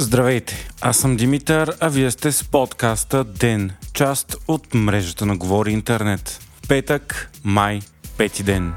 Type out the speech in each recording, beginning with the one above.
Здравейте, аз съм Димитър, а вие сте с подкаста ДЕН, част от мрежата на Говори Интернет. Петък, май, пети ден.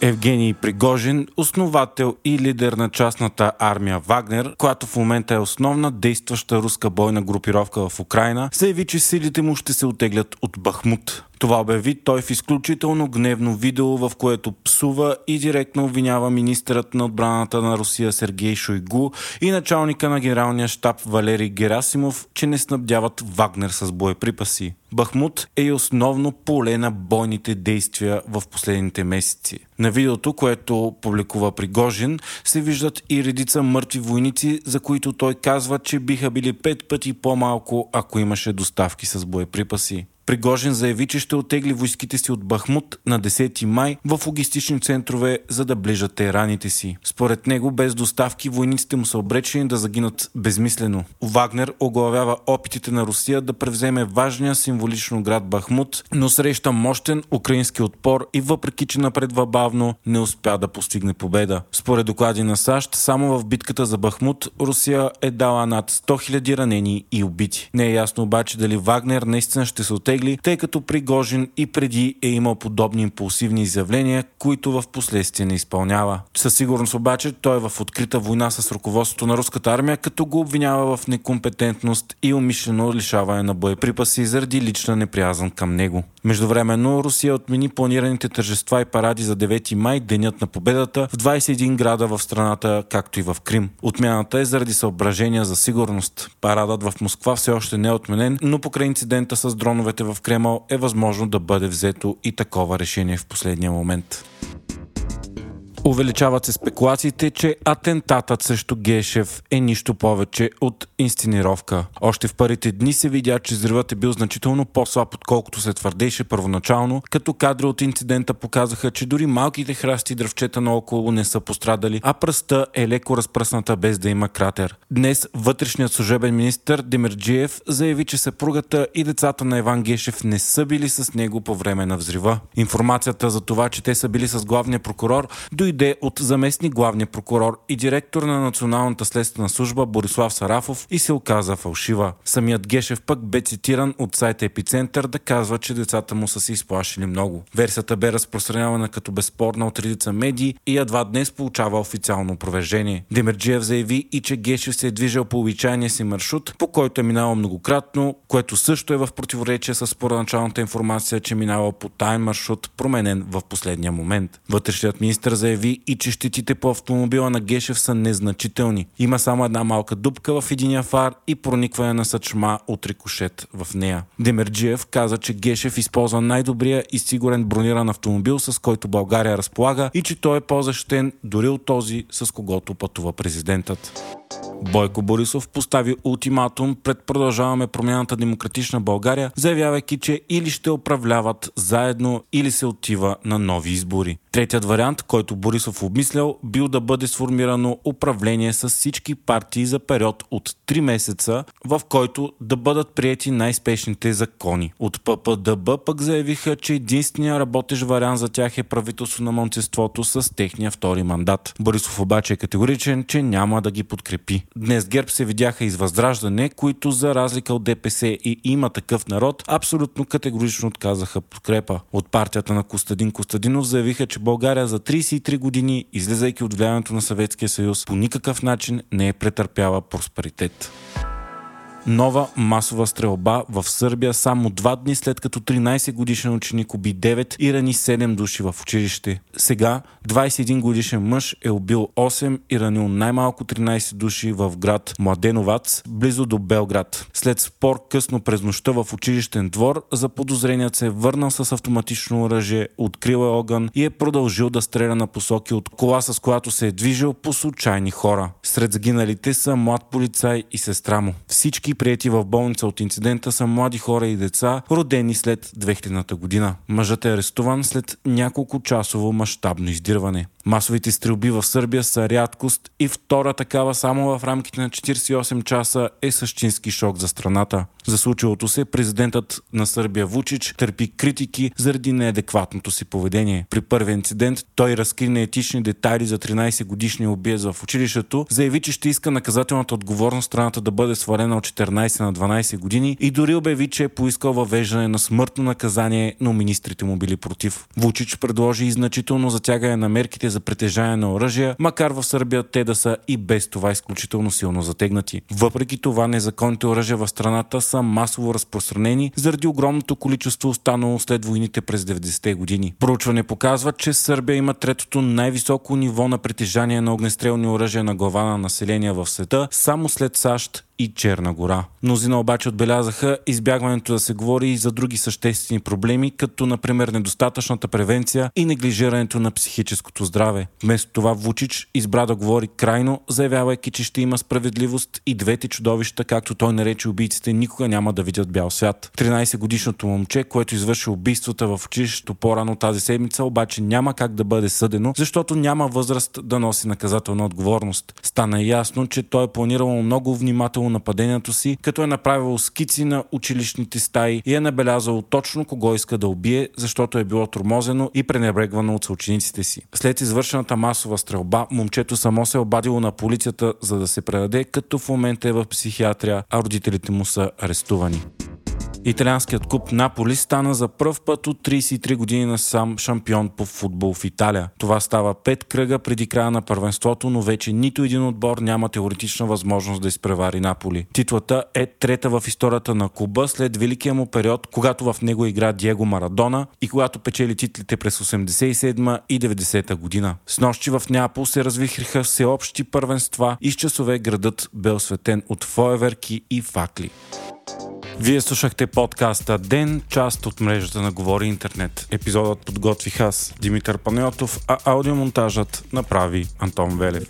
Евгений Пригожин, основател и лидер на частната армия Вагнер, която в момента е основна действаща руска бойна групировка в Украина, заяви, че силите му ще се отеглят от Бахмут. Това обяви той в изключително гневно видео, в което псува и директно обвинява министърът на отбраната на Русия Сергей Шойгу и началника на генералния штаб Валерий Герасимов, че не снабдяват Вагнер с боеприпаси. Бахмут е и основно поле на бойните действия в последните месеци. На видеото, което публикува Пригожин, се виждат и редица мъртви войници, за които той казва, че биха били пет пъти по-малко, ако имаше доставки с боеприпаси. Пригожин заяви, че ще отегли войските си от Бахмут на 10 май в логистични центрове, за да ближат раните си. Според него, без доставки, войниците му са обречени да загинат безмислено. Вагнер оглавява опитите на Русия да превземе важния символично град Бахмут, но среща мощен украински отпор и въпреки, че напредва бавно, не успя да постигне победа. Според доклади на САЩ, само в битката за Бахмут Русия е дала над 100 000 ранени и убити. Не е ясно обаче дали Вагнер наистина ще се отегли оттегли, тъй като Пригожин и преди е имал подобни импулсивни изявления, които в последствие не изпълнява. Със сигурност обаче той е в открита война с ръководството на руската армия, като го обвинява в некомпетентност и умишлено лишаване на боеприпаси заради лична неприязан към него. Междувременно Русия отмени планираните тържества и паради за 9 май, денят на победата, в 21 града в страната, както и в Крим. Отмяната е заради съображения за сигурност. Парадът в Москва все още не е отменен, но покрай инцидента с дроновете в Кремъл е възможно да бъде взето и такова решение в последния момент. Увеличават се спекулациите, че атентатът срещу Гешев е нищо повече от инсценировка. Още в първите дни се видя, че взривът е бил значително по-слаб, отколкото се твърдеше първоначално, като кадри от инцидента показаха, че дори малките храсти и дръвчета наоколо не са пострадали, а пръста е леко разпръсната без да има кратер. Днес вътрешният служебен министр Демерджиев заяви, че съпругата и децата на Иван Гешев не са били с него по време на взрива. Информацията за това, че те са били с главния прокурор, дойде дойде от заместник главния прокурор и директор на Националната следствена служба Борислав Сарафов и се оказа фалшива. Самият Гешев пък бе цитиран от сайта Епицентър да казва, че децата му са се изплашили много. Версията бе разпространявана като безспорна от редица медии и едва днес получава официално опровержение. Демерджиев заяви и че Гешев се е движил по обичайния си маршрут, по който е минавал многократно, което също е в противоречие с първоначалната информация, че минава по тайн маршрут, променен в последния момент. Вътрешният министр заяви, заяви и че щетите по автомобила на Гешев са незначителни. Има само една малка дупка в единия фар и проникване на съчма от рикошет в нея. Демерджиев каза, че Гешев използва най-добрия и сигурен брониран автомобил, с който България разполага и че той е по-защитен дори от този, с когото пътува президентът. Бойко Борисов постави ултиматум пред продължаваме промяната Демократична България, заявявайки, че или ще управляват заедно, или се отива на нови избори. Третият вариант, който Борисов обмислял, бил да бъде сформирано управление с всички партии за период от 3 месеца, в който да бъдат приети най-спешните закони. От ППДБ пък заявиха, че единствения работещ вариант за тях е правителство на монцеството с техния втори мандат. Борисов обаче е категоричен, че няма да ги подкрепи. Днес ГЕРБ се видяха из Възраждане, които за разлика от ДПС и има такъв народ, абсолютно категорично отказаха подкрепа. От партията на Костадин Костадинов заявиха, че България за 33 години, излизайки от влиянието на Съветския съюз, по никакъв начин не е претърпяла просперитет нова масова стрелба в Сърбия само два дни след като 13 годишен ученик уби 9 и рани 7 души в училище. Сега 21 годишен мъж е убил 8 и ранил най-малко 13 души в град Младеновац, близо до Белград. След спор късно през нощта в училищен двор, за подозреният се е върнал с автоматично оръжие, открил е огън и е продължил да стреля на посоки от кола, с която се е движил по случайни хора. Сред загиналите са млад полицай и сестра му. Всички Всички прияти в болница от инцидента са млади хора и деца, родени след 2000 година. Мъжът е арестуван след няколко часово мащабно издирване. Масовите стрелби в Сърбия са рядкост и втора такава само в рамките на 48 часа е същински шок за страната. За случилото се президентът на Сърбия Вучич търпи критики заради неадекватното си поведение. При първия инцидент той разкри неетични детайли за 13 годишния убиец в училището, заяви, че ще иска наказателната отговорност страната да бъде свалена от 14 на 12 години и дори обяви, че е поискал въвеждане на смъртно наказание, но министрите му били против. Вучич предложи и значително затягане на мерките за притежание на оръжия, макар в Сърбия те да са и без това изключително силно затегнати. Въпреки това, незаконните оръжия в страната са масово разпространени заради огромното количество останало след войните през 90-те години. Проучване показва, че Сърбия има третото най-високо ниво на притежание на огнестрелни оръжия на глава на население в света, само след САЩ и Черна гора. Мнозина обаче отбелязаха избягването да се говори и за други съществени проблеми, като например недостатъчната превенция и неглижирането на психическото здраве. Вместо това Вучич избра да говори крайно, заявявайки, че ще има справедливост и двете чудовища, както той нарече убийците, никога няма да видят бял свят. 13 годишното момче, което извърши убийствата в училището по-рано тази седмица, обаче няма как да бъде съдено, защото няма възраст да носи наказателна отговорност. Стана ясно, че той е планирал много внимателно описало нападението си, като е направил скици на училищните стаи и е набелязал точно кого иска да убие, защото е било тормозено и пренебрегвано от съучениците си. След извършената масова стрелба, момчето само се е обадило на полицията, за да се предаде, като в момента е в психиатрия, а родителите му са арестувани. Италианският клуб Наполи стана за пръв път от 33 години на сам шампион по футбол в Италия. Това става пет кръга преди края на първенството, но вече нито един отбор няма теоретична възможност да изпревари Наполи. Титлата е трета в историята на клуба след великия му период, когато в него игра Диего Марадона и когато печели титлите през 87 и 90 година. С нощи в Неапол се развихриха всеобщи първенства и с часове градът бе осветен от фойерверки и факли. Вие слушахте подкаста Ден, част от мрежата на Говори Интернет. Епизодът подготвих аз, Димитър Панеотов, а аудиомонтажът направи Антон Велев.